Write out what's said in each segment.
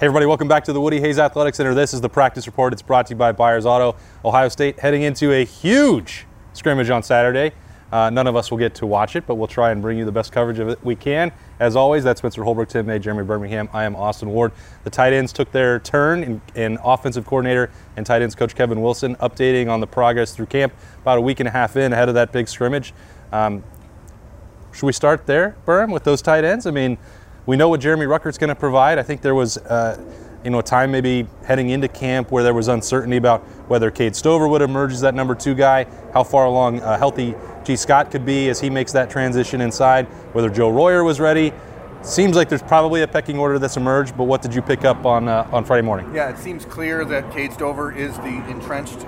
Hey, everybody, welcome back to the Woody Hayes Athletic Center. This is the practice report. It's brought to you by Byers Auto. Ohio State heading into a huge scrimmage on Saturday. Uh, none of us will get to watch it, but we'll try and bring you the best coverage of it we can. As always, that's Spencer Holbrook, Tim May, Jeremy Birmingham. I am Austin Ward. The tight ends took their turn, in, in offensive coordinator and tight ends coach Kevin Wilson updating on the progress through camp about a week and a half in ahead of that big scrimmage. Um, should we start there, Berm, with those tight ends? I mean, we know what Jeremy Ruckert's going to provide. I think there was, uh, you know, a time maybe heading into camp where there was uncertainty about whether Cade Stover would emerge as that number two guy, how far along a healthy Gee Scott could be as he makes that transition inside, whether Joe Royer was ready. Seems like there's probably a pecking order that's emerged, but what did you pick up on uh, on Friday morning? Yeah, it seems clear that Cade Stover is the entrenched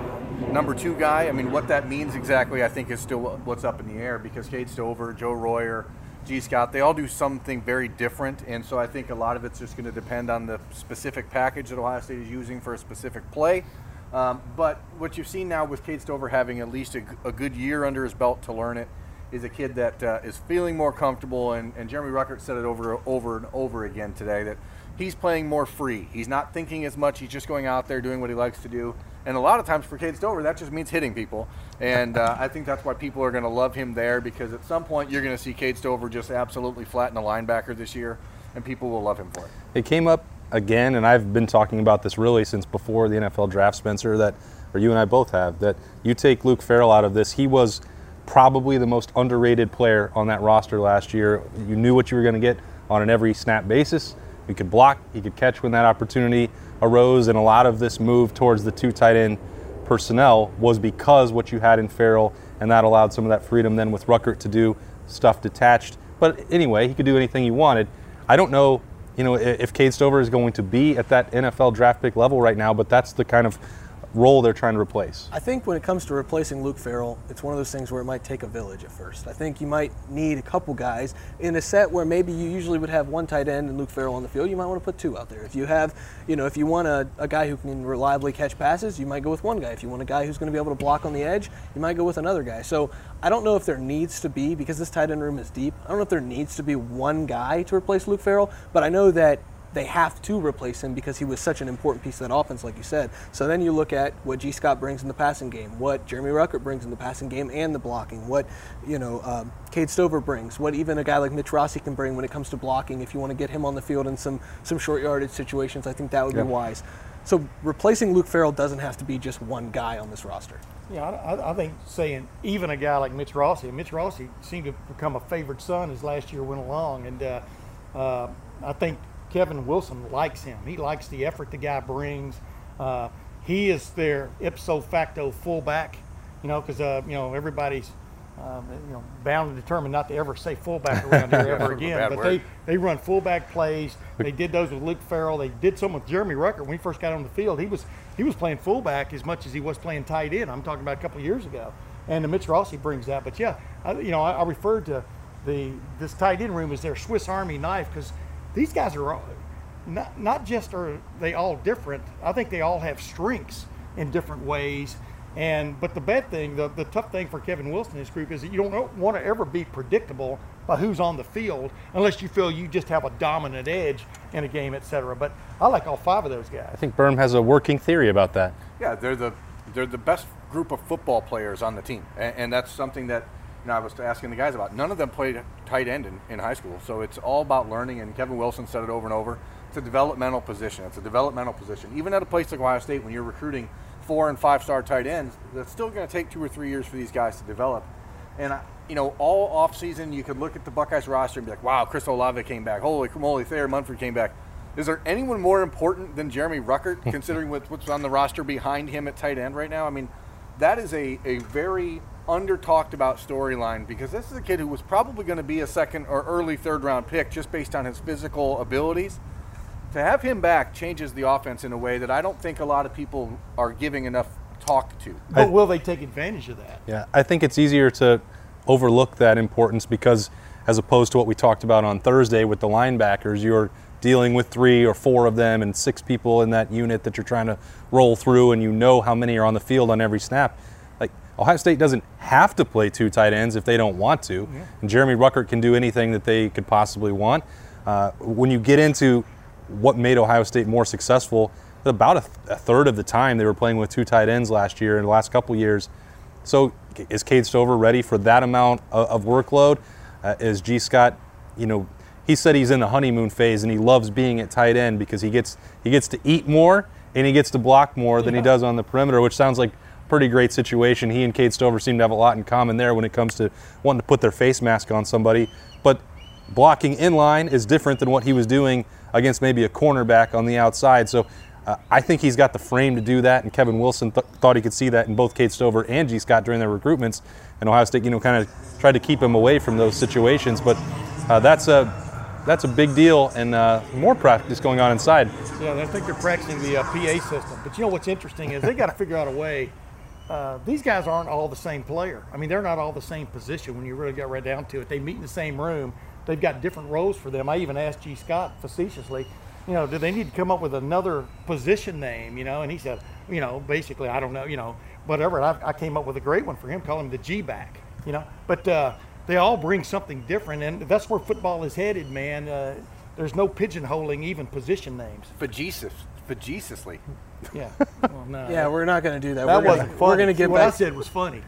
number two guy. I mean, what that means exactly, I think, is still what's up in the air because Cade Stover, Joe Royer, Gee Scott, they all do something very different, and so I think a lot of it's just going to depend on the specific package that Ohio State is using for a specific play. Um, but what you've seen now with Cade Stover having at least a, a, good year under his belt to learn it is a kid that uh, is feeling more comfortable, and, and Jeremy Ruckert said it over over and over again today that he's playing more free. He's not thinking as much. He's just going out there doing what he likes to do. And a lot of times for Cade Stover, that just means hitting people. And uh, I think that's why people are going to love him there because at some point you're going to see Cade Stover just absolutely flatten a linebacker this year, and people will love him for it. It came up again, and I've been talking about this really since before the NFL draft, Spencer, that, or you and I both have, that you take Luke Farrell out of this. He was probably the most underrated player on that roster last year. You knew what you were going to get on an every snap basis. He could block, he could catch when that opportunity arose, and a lot of this move towards the two tight end personnel was because what you had in Farrell, and that allowed some of that freedom then with Ruckert to do stuff detached. But anyway, he could do anything he wanted. I don't know, you know, if Cade Stover is going to be at that NFL draft pick level right now, but that's the kind of role they're trying to replace? I think when it comes to replacing Luke Farrell, it's one of those things where it might take a village at first. I think you might need a couple guys in a set where maybe you usually would have one tight end and Luke Farrell on the field. You might want to put two out there. If you have, you know, if you want a, a guy who can reliably catch passes, you might go with one guy. If you want a guy who's going to be able to block on the edge, you might go with another guy. So I don't know if there needs to be because this tight end room is deep. I don't know if there needs to be one guy to replace Luke Farrell, but I know that they have to replace him because he was such an important piece of that offense, like you said. So then you look at what Gee Scott brings in the passing game, what Jeremy Ruckert brings in the passing game and the blocking, what you know um, Cade Stover brings, what even a guy like Mitch Rossi can bring when it comes to blocking. If you want to get him on the field in some some short yardage situations, I think that would be wise. So replacing Luke Farrell doesn't have to be just one guy on this roster. Yeah, I, I, think saying even a guy like Mitch Rossi, Mitch Rossi seemed to become a favored son as last year went along, and uh, uh, I think Kevin Wilson likes him. He likes the effort the guy brings. Uh, he is their ipso facto fullback, you know, because uh, you know everybody's um, you know bound and determined not to ever say fullback around here ever again. But they, they run fullback plays. They did those with Luke Farrell. They did some with Jeremy Ruckert when he first got on the field. He was he was playing fullback as much as he was playing tight end. I'm talking about a couple of years ago. And the Mitch Rossi brings that. But yeah, I, you know, I, I referred to the this tight end room as their Swiss Army knife because these guys are all, not, not just are they all different, I think they all have strengths in different ways. And but the bad thing, the, the tough thing for Kevin Wilson and his group is that you don't want to ever be predictable by who's on the field unless you feel you just have a dominant edge in a game, etc. But I like all five of those guys. I think Berm has a working theory about that. Yeah, they're the they're the best group of football players on the team, and, and that's something that you know, I was asking the guys about. None of them played tight end in, in high school, so it's all about learning. And Kevin Wilson said it over and over. It's a developmental position. It's a developmental position. Even at a place like Ohio State, when you're recruiting four and five star tight ends, that's still going to take two or three years for these guys to develop. And you know, all off season, you could look at the Buckeyes roster and be like, "Wow, Chris Olave came back. Holy moly, Thayer Munford came back." Is there anyone more important than Jeremy Ruckert, considering what's on the roster behind him at tight end right now? I mean, that is a, a very under talked about storyline because this is a kid who was probably going to be a second or early third round pick just based on his physical abilities. to have him back changes the offense in a way that I don't think a lot of people are giving enough talk to. But will they take advantage of that? Yeah, I think it's easier to overlook that importance because, as opposed to what we talked about on Thursday with the linebackers, you're dealing with three or four of them and six people in that unit that you're trying to roll through, and you know how many are on the field on every snap. Ohio State doesn't have to play two tight ends if they don't want to, and Jeremy Ruckert can do anything that they could possibly want. Uh, when you get into what made Ohio State more successful, about a, th- a third of the time they were playing with two tight ends last year and the last couple years. So is Cade Stover ready for that amount of, of workload? Uh, is Gee Scott, you know, he said he's in the honeymoon phase and he loves being at tight end because he gets he gets to eat more and he gets to block more than he does on the perimeter, which sounds like pretty great situation. He and Cade Stover seem to have a lot in common there when it comes to wanting to put their face mask on somebody. But blocking in line is different than what he was doing against maybe a cornerback on the outside. So uh, I think he's got the frame to do that, and Kevin Wilson th- thought he could see that in both Cade Stover and Gee Scott during their recruitments. And Ohio State, you know, kind of tried to keep him away from those situations. But uh, that's a that's a big deal, and uh, more practice going on inside. Yeah, I think they're practicing the uh, PA system. But you know what's interesting is they got to figure out a way. Uh, these guys aren't all the same player. I mean, they're not all the same position when you really get right down to it. They meet in the same room. They've got different roles for them. I even asked Gee Scott facetiously, you know, do they need to come up with another position name? You know, and he said, you know, basically, I don't know, you know, whatever. I, I came up with a great one for him, call him the G back. You know, but uh, they all bring something different, and that's where football is headed, man. Uh, there's no pigeonholing even position names. For Jesus, for Jesusly. Yeah. Well, no. Yeah, we're not going to do that. That we're wasn't gonna, funny. We're going to See, get what I back. said was funny.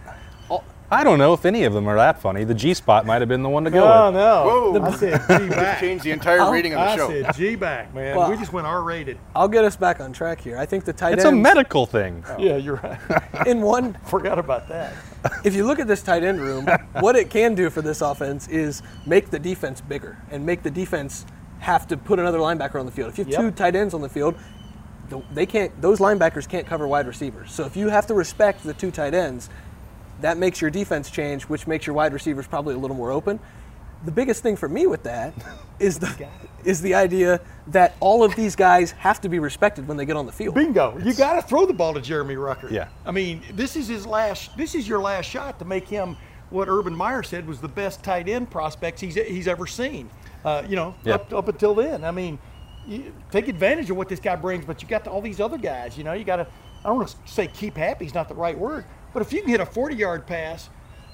I don't know if any of them are that funny. The G spot might have been the one to go Oh with. no! Whoa. I said G back. Changed the entire reading of the I show. said G back, man. Well- we just went R rated. I'll get us back on track here. I think the tight end It's a medical thing. Oh. Yeah, you're right. in one Forgot about that. if you look at this tight end room, what it can do for this offense is make the defense bigger and make the defense have to put another linebacker on the field. If you have Yep. two tight ends on the field, th- they can't; those linebackers can't cover wide receivers. So if you have to respect the two tight ends, that makes your defense change, which makes your wide receivers probably a little more open. The biggest thing for me with that is the is the idea that all of these guys have to be respected when they get on the field. Bingo! You got to throw the ball to Jeremy Ruckert. Yeah. I mean, this is his last. This is your last shot to make him what Urban Meyer said was the best tight end prospects he's he's ever seen. Uh, you know, Yeah. up up until then. I mean, you take advantage of what this guy brings, but you got all these other guys. You know, you got to. I don't want to say keep happy is not the right word, but if you can hit a 40-yard pass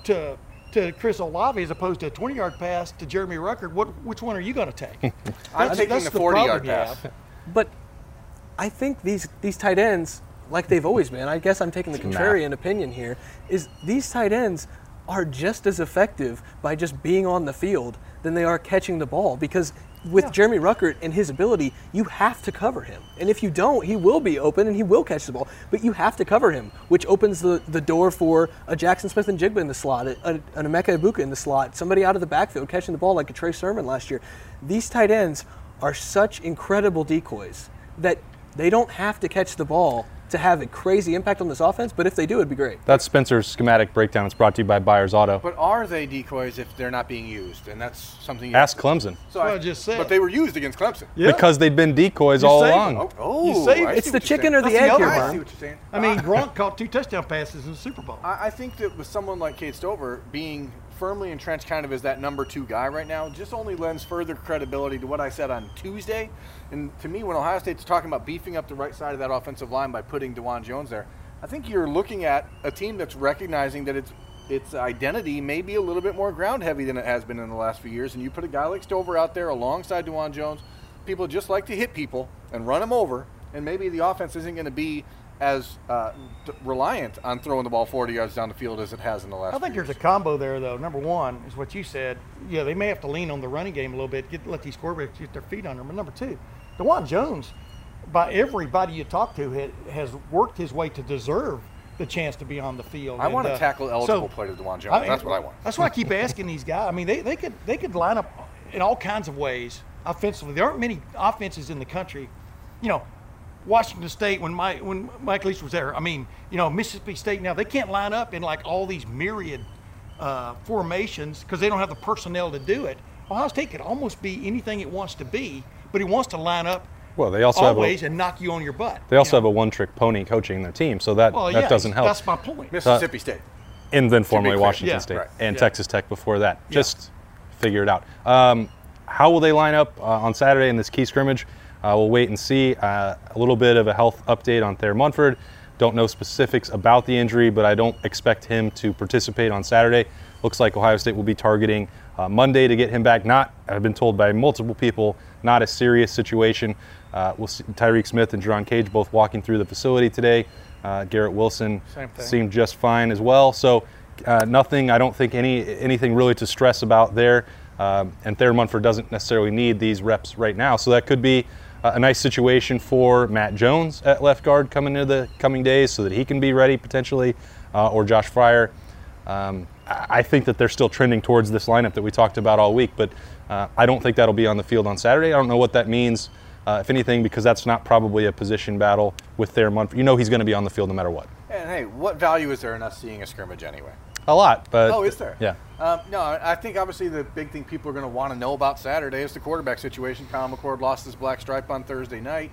to to Chris Olave as opposed to a 20-yard pass to Jeremy Ruckert, what which one are you going to take? I'm That's- taking that's the the 40 yard problem you pass. But I think these these tight ends, like they've always been, I guess I'm taking the contrarian opinion here, is these tight ends are just as effective by just being on the field than they are catching the ball because with Jeremy Ruckert and his ability, you have to cover him. And if you don't, he will be open and he will catch the ball. But you have to cover him, which opens the, the door for a Jaxon Smith-Njigba in the slot, a, a, an Emeka Egbuka in the slot, somebody out of the backfield catching the ball like a Trey Sermon last year. These tight ends are such incredible decoys that they don't have to catch the ball to have a crazy impact on this offense, but if they do, it'd be great. That's Spencer's schematic breakdown. It's brought to you by Byers Auto. But are they decoys if they're not being used? And that's something. You, Ask Clemson. So what I just said. But they were used against Clemson. Yeah. Because they'd been decoys You all along. them. Oh, You saved- It's the chicken or the egg here. I see what you're saying. I mean, Gronk caught two touchdown passes in the Super Bowl. I, I think that with someone like Cade Stover being firmly entrenched kind of as that number two guy right now just only lends further credibility to what I said on Tuesday. And to me, when Ohio State's talking about beefing up the right side of that offensive line by putting Dawand Jones there, I think you're looking at a team that's recognizing that its its identity may be a little bit more ground heavy than it has been in the last few years. And you put a guy like Stover out there alongside Dawand Jones, people just like to hit people and run them over. And maybe the offense isn't going to be as uh, d- reliant on throwing the ball 40 yards down the field as it has in the last. I think there's a combo there, though. Number one is what you said. Yeah, they may have to lean on the running game a little bit, get let these quarterbacks get their feet under them. But number two, Dawand Jones, by everybody you talk to, ha- has worked his way to deserve the chance to be on the field. I And, want to uh, tackle eligible so- players, Dawand Jones. that's what I want. That's why I keep asking these guys. I mean, they, they could they could line up in all kinds of ways offensively. There aren't many offenses in the country. You know, Washington State when my when Mike Leach was there. I mean, you know, Mississippi State now they can't line up in like all these myriad uh, formations because they don't have the personnel to do it. Ohio State could almost be anything it wants to be, but it wants to line up Well, they also have a- always and knock you on your butt. They also you have a one-trick pony coaching their team, so that well, that yeah, doesn't help. That's my point. Mississippi State. and then formerly. Washington Yeah. State Right. and Yeah. Texas Tech before that. Just figure it out. Um, how will they line up uh, on Saturday in this key scrimmage? Uh, we'll wait and see. Uh, a little bit of a health update on Thayer Munford. Don't know specifics about the injury, but I don't expect him to participate on Saturday. Looks like Ohio State will be targeting uh, Monday to get him back. Not, I've been told by multiple people, not a serious situation. Uh, we'll see Tyreke Smith and Jerron Cage both walking through the facility today. Uh, Garrett Wilson seemed just fine as well. So uh, nothing, I don't think any anything really to stress about there. Um, and Thayer Munford doesn't necessarily need these reps right now. So that could be a nice situation for Matt Jones at left guard coming into the coming days so that he can be ready potentially, uh, or Josh Fryar. Um, I think that they're still trending towards this lineup that we talked about all week, but uh, I don't think that'll be on the field on Saturday. I don't know what that means, uh, if anything, because that's not probably a position battle with Thayer Munford. You know he's going to be on the field no matter what. And hey, what value is there in us seeing a scrimmage anyway? A lot, but Oh, is there? Yeah. Um, no, I think obviously the big thing people are going to want to know about Saturday is the quarterback situation. Kyle McCord lost his black stripe on Thursday night.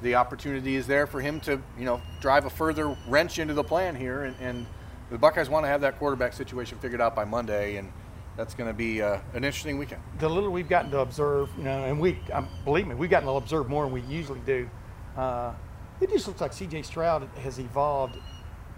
The opportunity is there for him to, you know, drive a further wrench into the plan here, and, and the Buckeyes want to have that quarterback situation figured out by Monday, and that's going to be uh, an interesting weekend. the little we've gotten to observe, you know, and we, um, believe me, we've gotten to observe more than we usually do. Uh, it just looks like C.J. Stroud has evolved,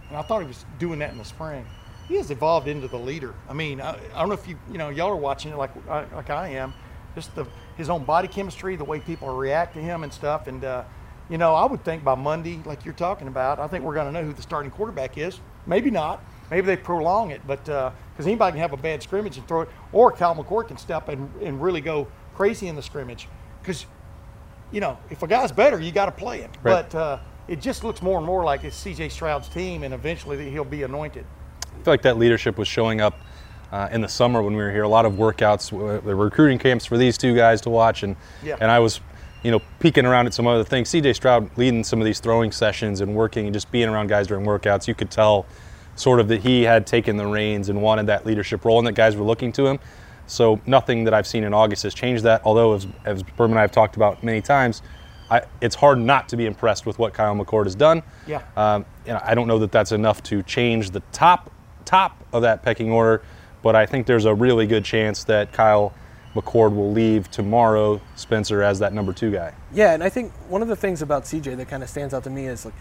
and I thought he was doing that in the spring. He has evolved into the leader. I mean, I, I don't know if you, you know, y'all are watching it like I- like I am, just the his own body chemistry, the way people react to him and stuff, and uh, you know, I would think by Monday, like you're talking about, I think we're going to know who the starting quarterback is. Maybe not. Maybe they prolong it, but because anybody can have a bad scrimmage and throw it, or Cal McCord can step and, and really go crazy in the scrimmage. Because, you know, if a guy's better, you got to play him. Right. But uh, it just looks more and more like it's C.J. Stroud's team, and eventually he'll be anointed. I feel like that leadership was showing up uh, in the summer when we were here. A lot of workouts, the recruiting camps for these two guys to watch, and Yeah. and I was, you know, peeking around at some other things. C.J. Stroud leading some of these throwing sessions and working and just being around guys during workouts. You could tell, sort of, that he had taken the reins and wanted that leadership role, and that guys were looking to him. So nothing that I've seen in August has changed that. Although, as, as Berman and I have talked about many times, I, it's hard not to be impressed with what Kyle McCord has done. Yeah. Um, know, I don't know that that's enough to change the top top of that pecking order, but I think there's a really good chance that Kyle McCord will leave tomorrow. Spencer as that number two guy. Yeah, and I think one of the things about CJ that kind of stands out to me is like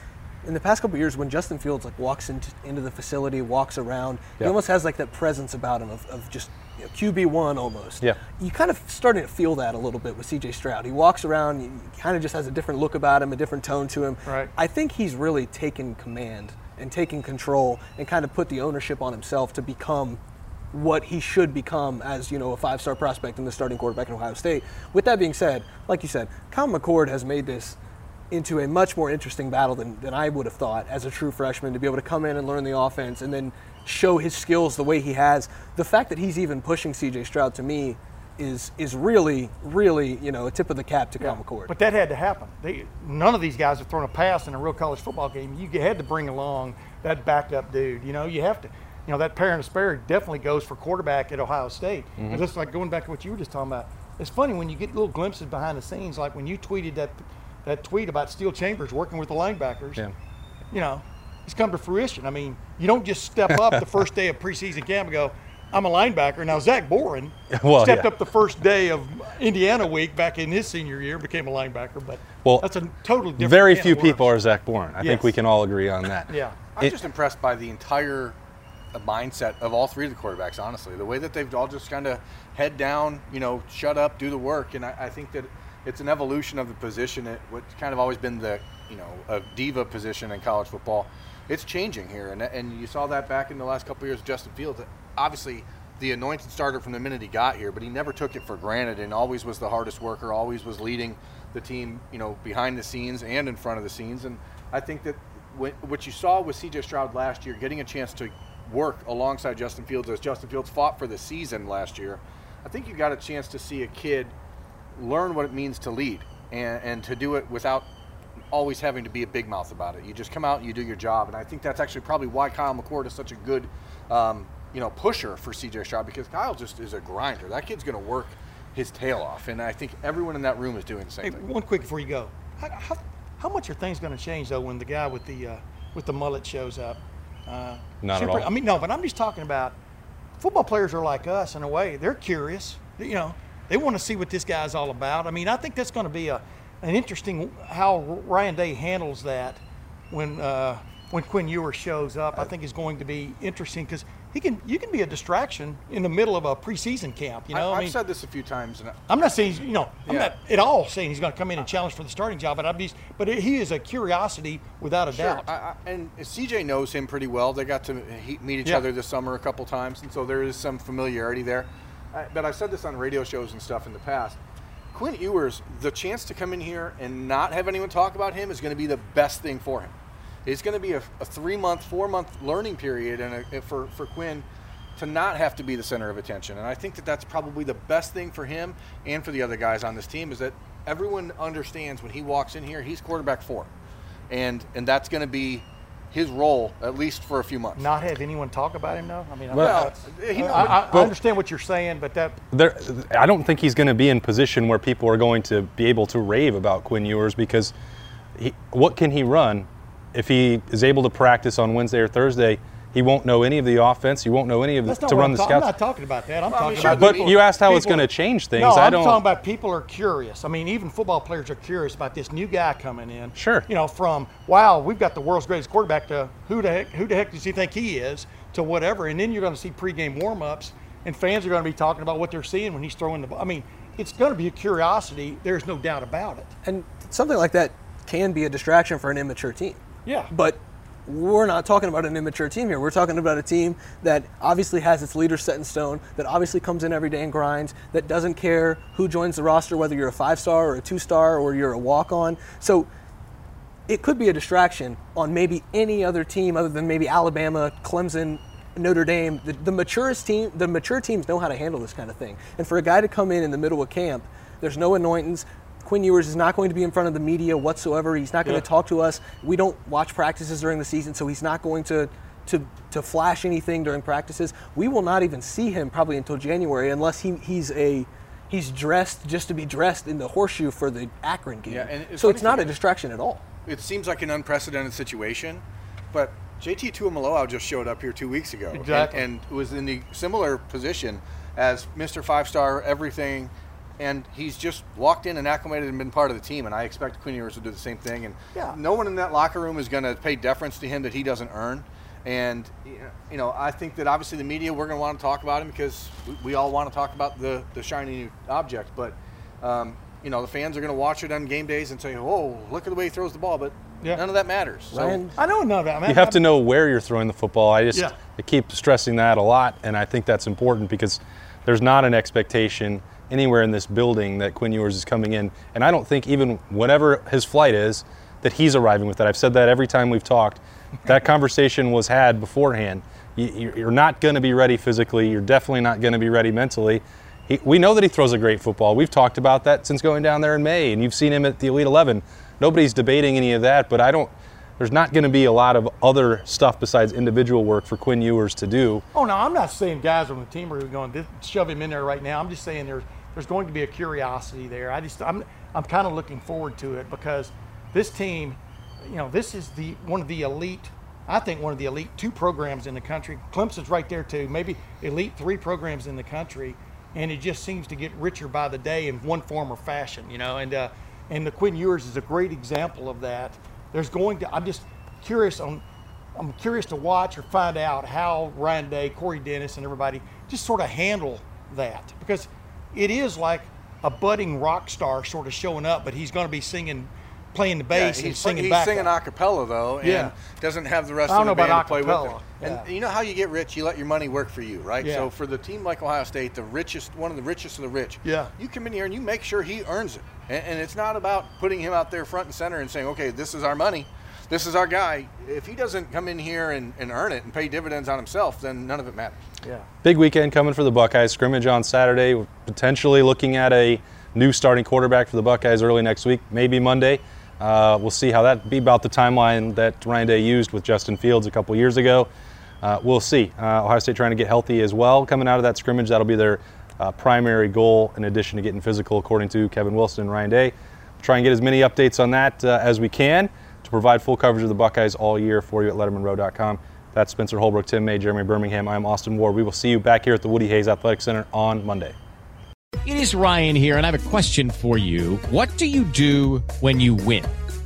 in the past couple of years when Justin Fields like walks into, into the facility, walks around, he almost has like that presence about him of, of just you know, QB one almost. Yeah. You kind of starting to feel that a little bit with CJ Stroud. He walks around, he kind of just has a different look about him, a different tone to him. Right. I think he's really taken command and taking control and kind of put the ownership on himself to become what he should become as you know a five-star prospect and the starting quarterback in Ohio State. With that being said, like you said, Kyle McCord has made this into a much more interesting battle than, than I would have thought as a true freshman to be able to come in and learn the offense and then show his skills the way he has. The fact that he's even pushing CJ Stroud to me is is really really you know a tip of the cap to Kyle McCord. But that had to happen. They, none of these guys have thrown a pass in a real college football game. You had to bring along that backup dude. You know, you have to. You know, that Parent Sperry definitely goes for quarterback at Ohio State. And mm-hmm. just like going back to what you were just talking about, it's funny when you get little glimpses behind the scenes, like when you tweeted that that tweet about Steele Chambers working with the linebackers. Yeah. You know, it's come to fruition. I mean, you don't just step up the first day of preseason camp and go, I'm a linebacker. Now, Zach Boren Well, stepped yeah. up the first day of Indiana week back in his senior year, became a linebacker. But Well, that's a totally different. Very few worms. people are Zach Boren. I think we can all agree on that. Yeah. I'm It- just impressed by the entire uh, mindset of all three of the quarterbacks. Honestly, the way that they've all just kind of head down, you know, shut up, do the work, and I, I think that it's an evolution of the position. It, what's kind of always been the, you know, a diva position in college football. It's changing here, and and you saw that back in the last couple years. Justin Fields, obviously. The anointed starter from the minute he got here, but he never took it for granted and always was the hardest worker, always was leading the team, you know, behind the scenes and in front of the scenes. And I think that what you saw with CJ Stroud last year, getting a chance to work alongside Justin Fields as Justin Fields fought for the season last year, I think you got a chance to see a kid learn what it means to lead and, and to do it without always having to be a big mouth about it. You just come out and you do your job, and I think that's actually probably why Kyle McCord is such a good, um, you know, pusher for CJ Stroud because Kyle just is a grinder. That kid's going to work his tail off, and I think everyone in that room is doing the same Hey, thing. one quick before you go. how, how, how much are things going to change though when the guy with the uh, with the mullet shows up? Uh, Not at all. I mean, no, but I'm just talking about football players are like us in a way. They're curious. You know, they want to see what this guy's all about. I mean, I think that's going to be a an interesting how Ryan Day handles that when uh, when Quinn Ewer shows up. I think is going to be interesting because he can you can be a distraction in the middle of a preseason camp. You know, I, I have mean, said this a few times, and I- I'm not saying you know, I'm Yeah. not at all saying he's going to come in and challenge for the starting job, but I'd be, but he is a curiosity without a Sure. doubt. I, I, and CJ knows him pretty well. They got to meet each Yeah. other this summer a couple times, and so there is some familiarity there. I, but I've said this on radio shows and stuff in the past. Quinn Ewers, the chance to come in here and not have anyone talk about him is going to be the best thing for him. It's going to be a, a three month, four month learning period, and a, for for Quinn to not have to be the center of attention. And I think that that's probably the best thing for him and for the other guys on this team is that everyone understands when he walks in here, he's quarterback four, and and that's going to be his role at least for a few months. Not have anyone talk about him though. I mean, I- Well, I, he- I, I but- understand what you're saying, but that there, I don't think he's going to be in position where people are going to be able to rave about Quinn Ewers because he, what can he run if he is able to practice on Wednesday or Thursday? He won't know any of the offense. He won't know any of the, that's to run I'm the talking. I'm not talking about that. I'm Well, I mean, talking sure, about. but people- you asked how it's going to change things. No, I I'm don't. talking about people are curious. I mean, even football players are curious about this new guy coming in. Sure. You know, from wow, we've got the world's greatest quarterback to who the heck, who the heck does he think he is to whatever, and then you're going to see pregame warm-ups, and fans are going to be talking about what they're seeing when he's throwing the ball. I mean, it's going to be a curiosity. There's no doubt about it. And something like that can be a distraction for an immature team. Yeah. But we're not talking about an immature team here. We're talking about a team that obviously has its leader set in stone, that obviously comes in every day and grinds, that doesn't care who joins the roster, whether you're a five star or a two star or you're a walk on. So it could be a distraction on maybe any other team other than maybe Alabama, Clemson, Notre Dame. The, the maturest team, the mature teams know how to handle this kind of thing. And for a guy to come in in the middle of camp, there's no anointings. Quinn Ewers is not going to be in front of the media whatsoever. He's not going Yeah. to talk to us. We don't watch practices during the season, so he's not going to to to flash anything during practices. We will not even see him probably until January unless he, he's a he's dressed just to be dressed in the horseshoe for the Akron game. Yeah, and it's so it's not a distraction at all. it seems like an unprecedented situation, but JT Tuimoloau just showed up here two weeks ago and- and, was in the similar position as Mr. Five Star, everything, and he's just walked in and acclimated and been part of the team. And I expect Quinn Ewers to do the same thing. And Yeah. no one in that locker room is going to pay deference to him that he doesn't earn. And you know, I think that obviously the media we're going to want to talk about him because we, we all want to talk about the the shiny new object, but. Um, you know the fans are going to watch it on game days and say, "Oh, look at the way he throws the ball," but Yeah. none of that matters. So, Ryan, I know none of that. I you have I'm- to know where you're throwing the football. I just Yeah. I keep stressing that a lot, and I think that's important because there's not an expectation anywhere in this building that Quinn Ewers is coming in, and I don't think even whatever his flight is, that he's arriving with that. I've said that every time we've talked. That conversation was had beforehand. You- You're not going to be ready physically. You're definitely not going to be ready mentally. We know that he throws a great football. We've talked about that since going down there in May, and you've seen him at the Elite 11. Nobody's debating any of that, but I don't. There's not going to be a lot of other stuff besides individual work for Quinn Ewers to do. Oh no, I'm not saying guys on the team are going to shove him in there right now. I'm just saying there's there's going to be a curiosity there. I just I'm I'm kind of looking forward to it because this team, you know, this is the one of the elite. I think one of the elite two programs in the country. Clemson's right there too. Maybe elite three programs in the country, and it just seems to get richer by the day in one form or fashion. You know, and uh, and the Quinn Ewers is a great example of that. There's going to. I'm just curious on I'm curious to watch or find out how Ryan Day, Corey Dennis, and everybody just sort of handle that because it is like a budding rock star sort of showing up, but he's going to be singing, playing the Yeah, bass and he's, singing he's singing a cappella though, and Yeah. doesn't have the rest of the band to play with him. yeah. And you know how you get rich? You let your money work for you, right? Yeah. So for the team like Ohio State, the richest, one of the richest of the rich, Yeah. you come in here and you make sure he earns it, and, and it's not about putting him out there front and center and saying, okay, this is our money. This is our guy. If he doesn't come in here and, and earn it and pay dividends on himself, then none of it matters. Yeah. Big weekend coming for the Buckeyes. Scrimmage on Saturday. We're potentially looking at a new starting quarterback for the Buckeyes early next week, maybe Monday. Uh, we'll see how that be about the timeline that Ryan Day used with Justin Fields a couple years ago. Uh, we'll see. Uh, Ohio State trying to get healthy as well coming out of that scrimmage. That'll be their uh, primary goal in addition to getting physical, according to Kevin Wilson and Ryan Day. Try and get as many updates on that uh, as we can to provide full coverage of the Buckeyes all year for you at LettermenRow.com. That's Spencer Holbrook, Tim May, Jeremy Birmingham. I'm Austin Ward. We will see you back here at the Woody Hayes Athletic Center on Monday. It is Ryan here, and I have a question for you. What do you do when you win?